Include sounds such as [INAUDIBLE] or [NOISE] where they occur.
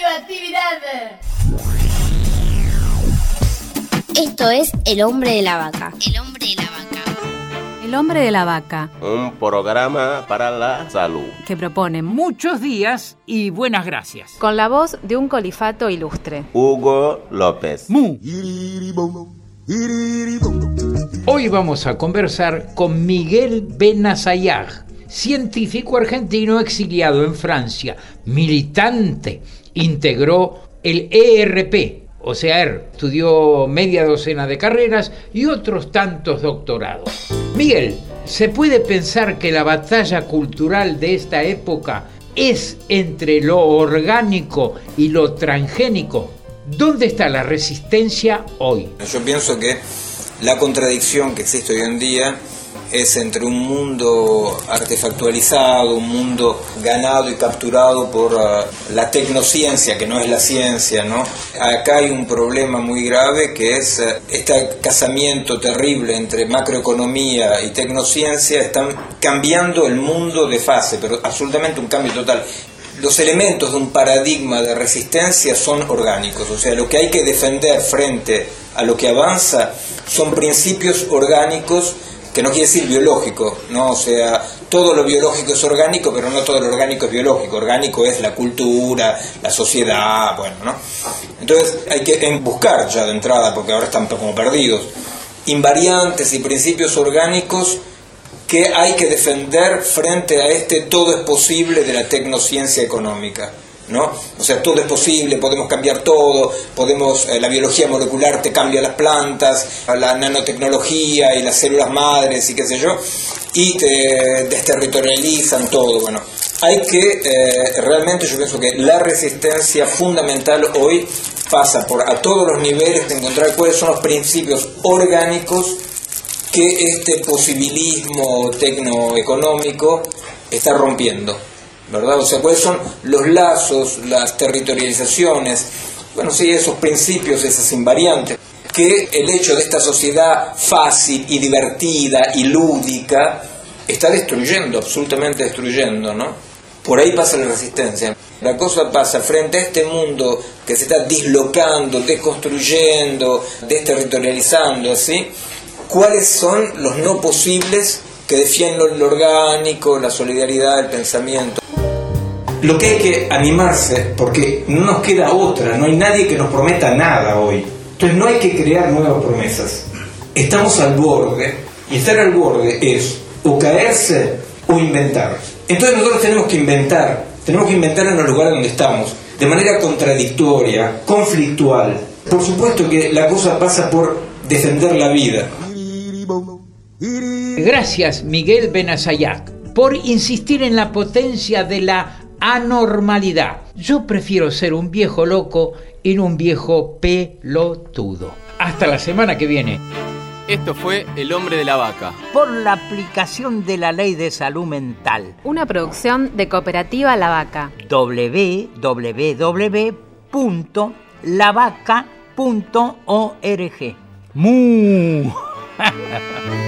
radioactividad. Esto es El hombre de la vaca. El hombre de la vaca. El hombre de la vaca, Un programa para la salud. que propone Muchos días y buenas gracias. Con la voz de un colifato ilustre. Hugo López. Mu. Hoy vamos a conversar con Miguel Benazayag, científico argentino exiliado en Francia, militante, integró el ERP, o sea, ER, estudió media docena de carreras y otros tantos doctorados. Miguel, ¿se puede pensar que la batalla cultural de esta época es entre lo orgánico y lo transgénico? ¿Dónde está la resistencia hoy? Yo pienso que la contradicción que existe hoy en día es entre un mundo artefactualizado, un mundo ganado y capturado por ah, la tecnociencia, que no es la ciencia, ¿no? Acá hay un problema muy grave que es eh, este casamiento terrible entre macroeconomía y tecnociencia, están cambiando el mundo de fase, pero absolutamente un cambio total los elementos de un paradigma de resistencia son orgánicos, o sea, lo que hay que defender frente a lo que avanza son principios orgánicos, que no quiere decir biológico, ¿no? O sea, todo lo biológico es orgánico, pero no todo lo orgánico es biológico. Orgánico es la cultura, la sociedad, bueno, ¿no? Entonces hay que buscar ya de entrada, porque ahora están como perdidos, invariantes y principios orgánicos que hay que defender frente a este todo es posible de la tecnociencia económica. ¿No? O sea, todo es posible, podemos cambiar todo, podemos, eh, la biología molecular te cambia las plantas, la nanotecnología y las células madres y qué sé yo, y te desterritorializan todo. Bueno, hay que, eh, realmente yo pienso que la resistencia fundamental hoy pasa por a todos los niveles de encontrar cuáles son los principios orgánicos que este posibilismo tecnoeconómico está rompiendo, ¿verdad? O sea, cuáles son los lazos, las territorializaciones, bueno, sí, esos principios, esas invariantes, que el hecho de esta sociedad fácil y divertida y lúdica está destruyendo, absolutamente destruyendo, ¿no? Por ahí pasa la resistencia. La cosa pasa frente a este mundo que se está dislocando, deconstruyendo, desterritorializando, ¿sí? ¿Cuáles son los no posibles que defienden lo orgánico, la solidaridad, el pensamiento? Lo que hay que animarse, porque no nos queda otra, no hay nadie que nos prometa nada hoy. Entonces no hay que crear nuevas promesas. Estamos al borde, y estar al borde es o caerse o inventar. Entonces nosotros tenemos que inventar, tenemos que inventar en el lugar donde estamos, de manera contradictoria, conflictual. Por supuesto que la cosa pasa por defender la vida. Gracias, Miguel Benazayac, por insistir en la potencia de la anormalidad. Yo prefiero ser un viejo loco y no un viejo pelotudo. Hasta la semana que viene. Esto fue El hombre de la vaca. por la aplicación de la ley de salud mental. Una producción de Cooperativa La Vaca. www.lavaca.org. ¡Mu! [LAUGHS]